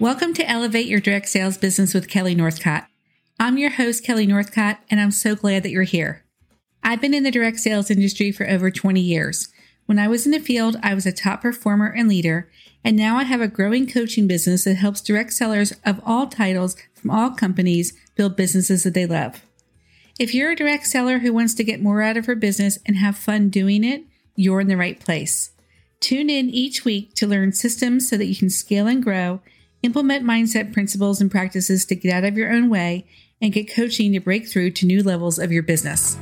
Welcome to Elevate Your Direct Sales Business with Kelly Northcott. I'm your host, Kelly Northcott, and I'm so glad that you're here. I've been in the direct sales industry for over 20 years. When I was in the field, I was a top performer and leader, and now I have a growing coaching business that helps direct sellers of all titles from all companies build businesses that they love. If you're a direct seller who wants to get more out of her business and have fun doing it, you're in the right place. Tune in each week to learn systems so that you can scale and grow, implement mindset principles and practices to get out of your own way, and get coaching to break through to new levels of your business.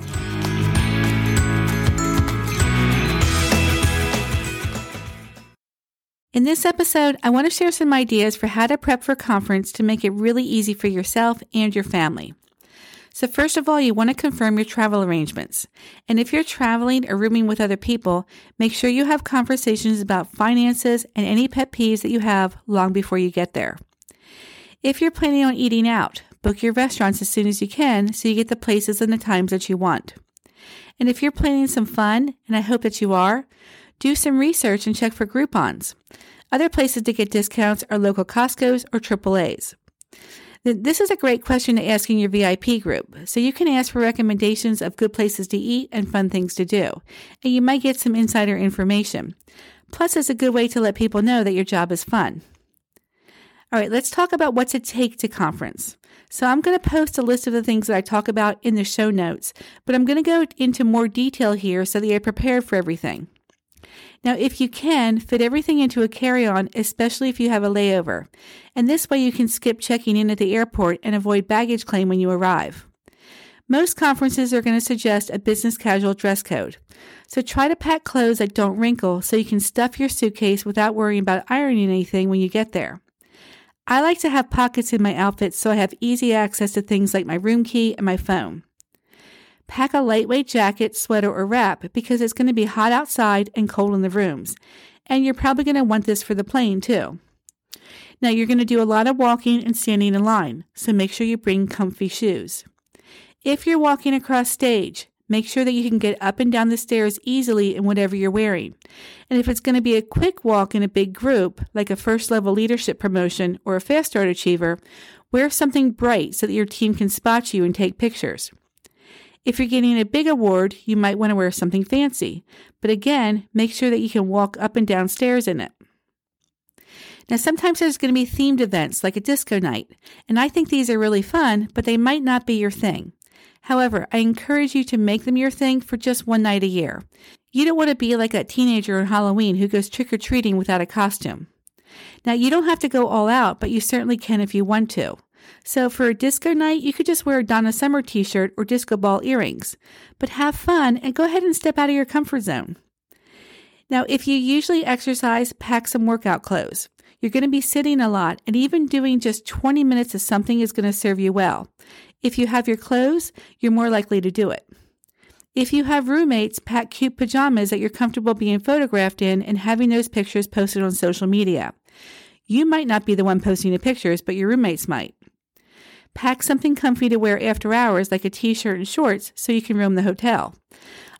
In this episode, I want to share some ideas for how to prep for conference to make it really easy for yourself and your family. So, first of all, you want to confirm your travel arrangements. And if you're traveling or rooming with other people, make sure you have conversations about finances and any pet peeves that you have long before you get there. If you're planning on eating out, book your restaurants as soon as you can so you get the places and the times that you want. And if you're planning some fun, and I hope that you are, do some research and check for Groupons. Other places to get discounts are local Costco's or AAA's. This is a great question to ask in your VIP group. So you can ask for recommendations of good places to eat and fun things to do. And you might get some insider information. Plus, it's a good way to let people know that your job is fun. All right, let's talk about what to take to conference. So I'm going to post a list of the things that I talk about in the show notes, but I'm going to go into more detail here so that you're prepared for everything. Now, if you can, fit everything into a carry on, especially if you have a layover. And this way you can skip checking in at the airport and avoid baggage claim when you arrive. Most conferences are going to suggest a business casual dress code. So try to pack clothes that don't wrinkle so you can stuff your suitcase without worrying about ironing anything when you get there. I like to have pockets in my outfits so I have easy access to things like my room key and my phone. Pack a lightweight jacket, sweater, or wrap because it's going to be hot outside and cold in the rooms. And you're probably going to want this for the plane too. Now you're going to do a lot of walking and standing in line, so make sure you bring comfy shoes. If you're walking across stage, make sure that you can get up and down the stairs easily in whatever you're wearing. And if it's going to be a quick walk in a big group, like a first level leadership promotion or a fast start achiever, wear something bright so that your team can spot you and take pictures. If you're getting a big award, you might want to wear something fancy, but again, make sure that you can walk up and down stairs in it. Now, sometimes there's going to be themed events like a disco night, and I think these are really fun, but they might not be your thing. However, I encourage you to make them your thing for just one night a year. You don't want to be like that teenager on Halloween who goes trick or treating without a costume. Now, you don't have to go all out, but you certainly can if you want to. So for a disco night, you could just wear a Donna Summer t shirt or disco ball earrings. But have fun and go ahead and step out of your comfort zone. Now, if you usually exercise, pack some workout clothes. You're going to be sitting a lot, and even doing just 20 minutes of something is going to serve you well. If you have your clothes, you're more likely to do it. If you have roommates, pack cute pajamas that you're comfortable being photographed in and having those pictures posted on social media. You might not be the one posting the pictures, but your roommates might. Pack something comfy to wear after hours, like a t shirt and shorts, so you can roam the hotel.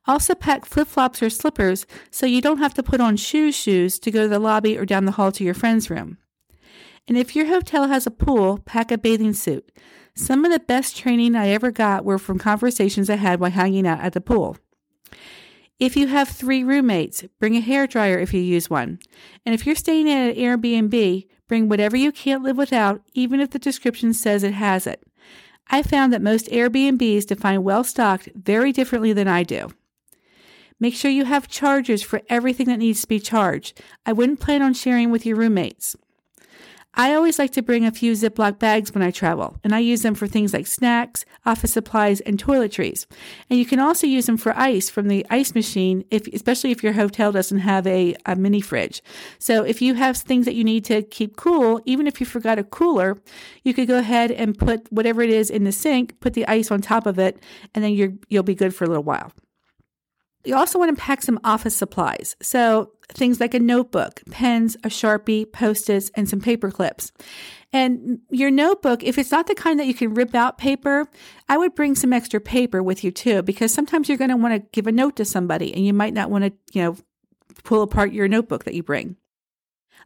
Also, pack flip flops or slippers so you don't have to put on shoes shoes to go to the lobby or down the hall to your friend's room. And if your hotel has a pool, pack a bathing suit. Some of the best training I ever got were from conversations I had while hanging out at the pool. If you have three roommates, bring a hair dryer if you use one. And if you're staying at an Airbnb, bring whatever you can't live without, even if the description says it has it. I found that most Airbnbs define well stocked very differently than I do. Make sure you have chargers for everything that needs to be charged. I wouldn't plan on sharing with your roommates. I always like to bring a few Ziploc bags when I travel, and I use them for things like snacks, office supplies, and toiletries. And you can also use them for ice from the ice machine, if, especially if your hotel doesn't have a, a mini fridge. So if you have things that you need to keep cool, even if you forgot a cooler, you could go ahead and put whatever it is in the sink, put the ice on top of it, and then you're, you'll be good for a little while. You also want to pack some office supplies. So things like a notebook, pens, a Sharpie, post-its, and some paper clips. And your notebook, if it's not the kind that you can rip out paper, I would bring some extra paper with you too, because sometimes you're going to want to give a note to somebody and you might not want to, you know, pull apart your notebook that you bring.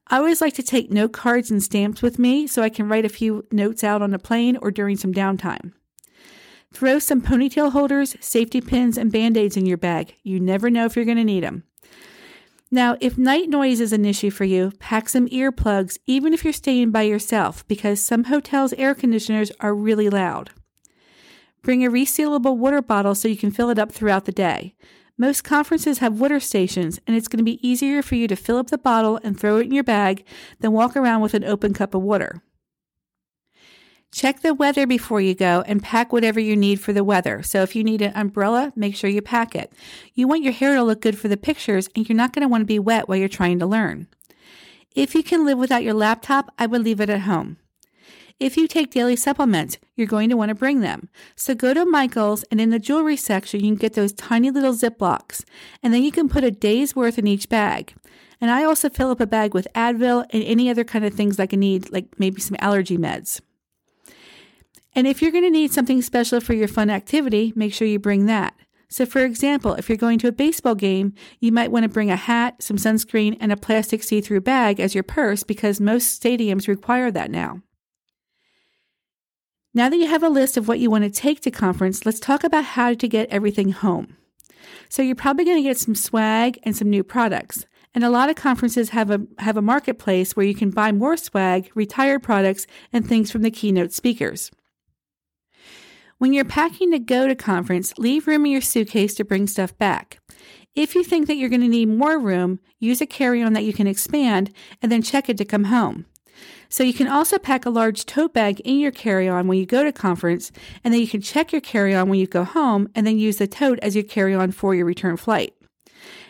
I always like to take note cards and stamps with me so I can write a few notes out on the plane or during some downtime. Throw some ponytail holders, safety pins, and band aids in your bag. You never know if you're going to need them. Now, if night noise is an issue for you, pack some earplugs even if you're staying by yourself because some hotels' air conditioners are really loud. Bring a resealable water bottle so you can fill it up throughout the day. Most conferences have water stations, and it's going to be easier for you to fill up the bottle and throw it in your bag than walk around with an open cup of water. Check the weather before you go and pack whatever you need for the weather. So if you need an umbrella, make sure you pack it. You want your hair to look good for the pictures, and you're not going to want to be wet while you're trying to learn. If you can live without your laptop, I would leave it at home. If you take daily supplements, you're going to want to bring them. So go to Michael's and in the jewelry section, you can get those tiny little Ziplocs. And then you can put a day's worth in each bag. And I also fill up a bag with Advil and any other kind of things I need, like maybe some allergy meds. And if you're going to need something special for your fun activity, make sure you bring that. So, for example, if you're going to a baseball game, you might want to bring a hat, some sunscreen, and a plastic see through bag as your purse because most stadiums require that now. Now that you have a list of what you want to take to conference, let's talk about how to get everything home. So you're probably going to get some swag and some new products. And a lot of conferences have a have a marketplace where you can buy more swag, retired products, and things from the keynote speakers. When you're packing to go to conference, leave room in your suitcase to bring stuff back. If you think that you're going to need more room, use a carry-on that you can expand and then check it to come home. So you can also pack a large tote bag in your carry-on when you go to conference, and then you can check your carry-on when you go home and then use the tote as your carry-on for your return flight.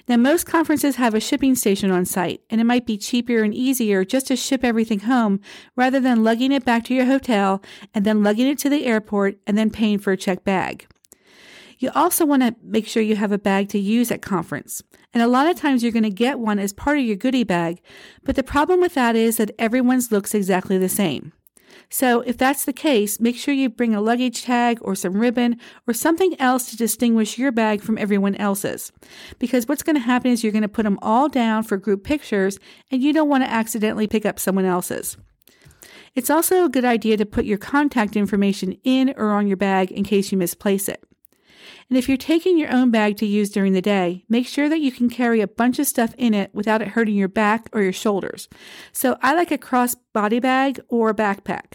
Now, most conferences have a shipping station on site, and it might be cheaper and easier just to ship everything home rather than lugging it back to your hotel and then lugging it to the airport and then paying for a check bag. You also want to make sure you have a bag to use at conference. And a lot of times you're going to get one as part of your goodie bag, but the problem with that is that everyone's looks exactly the same. So if that's the case, make sure you bring a luggage tag or some ribbon or something else to distinguish your bag from everyone else's. Because what's going to happen is you're going to put them all down for group pictures and you don't want to accidentally pick up someone else's. It's also a good idea to put your contact information in or on your bag in case you misplace it. And if you're taking your own bag to use during the day, make sure that you can carry a bunch of stuff in it without it hurting your back or your shoulders. So I like a cross body bag or a backpack.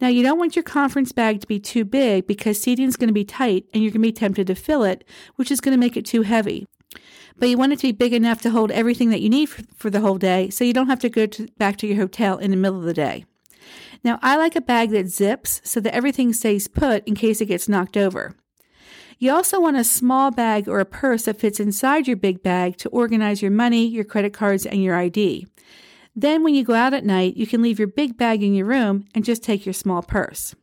Now, you don't want your conference bag to be too big because seating is going to be tight and you're going to be tempted to fill it, which is going to make it too heavy. But you want it to be big enough to hold everything that you need for, for the whole day so you don't have to go to, back to your hotel in the middle of the day. Now, I like a bag that zips so that everything stays put in case it gets knocked over. You also want a small bag or a purse that fits inside your big bag to organize your money, your credit cards, and your ID. Then, when you go out at night, you can leave your big bag in your room and just take your small purse.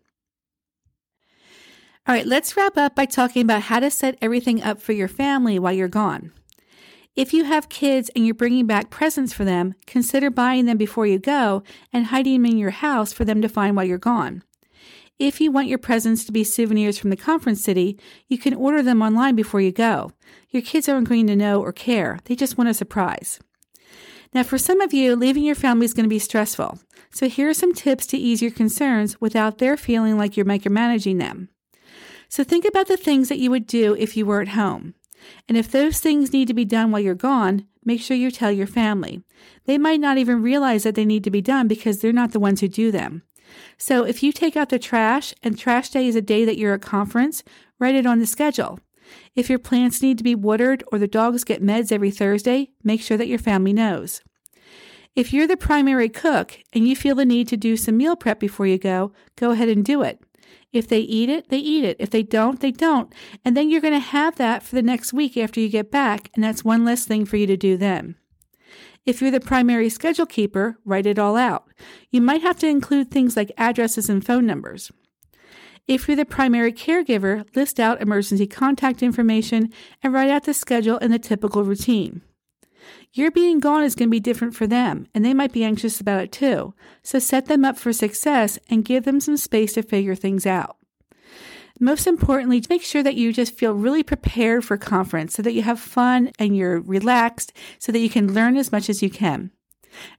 All right, let's wrap up by talking about how to set everything up for your family while you're gone. If you have kids and you're bringing back presents for them, consider buying them before you go and hiding them in your house for them to find while you're gone. If you want your presents to be souvenirs from the conference city, you can order them online before you go. Your kids aren't going to know or care, they just want a surprise. Now, for some of you, leaving your family is going to be stressful. So, here are some tips to ease your concerns without their feeling like you're micromanaging them. So, think about the things that you would do if you were at home. And if those things need to be done while you're gone, make sure you tell your family. They might not even realize that they need to be done because they're not the ones who do them. So if you take out the trash and trash day is a day that you're at conference, write it on the schedule. If your plants need to be watered or the dogs get meds every Thursday, make sure that your family knows. If you're the primary cook and you feel the need to do some meal prep before you go, go ahead and do it. If they eat it, they eat it. If they don't, they don't. And then you're going to have that for the next week after you get back, and that's one less thing for you to do then. If you're the primary schedule keeper, write it all out. You might have to include things like addresses and phone numbers. If you're the primary caregiver, list out emergency contact information and write out the schedule and the typical routine. Your being gone is going to be different for them, and they might be anxious about it too. So set them up for success and give them some space to figure things out. Most importantly, make sure that you just feel really prepared for conference so that you have fun and you're relaxed so that you can learn as much as you can.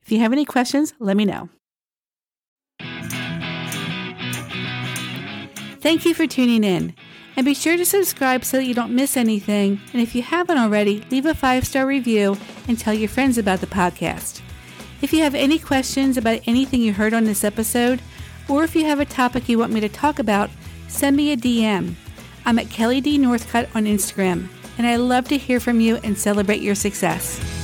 If you have any questions, let me know. Thank you for tuning in. And be sure to subscribe so that you don't miss anything. And if you haven't already, leave a five star review and tell your friends about the podcast. If you have any questions about anything you heard on this episode, or if you have a topic you want me to talk about, send me a DM. I'm at Kelly D. Northcott on Instagram, and I love to hear from you and celebrate your success.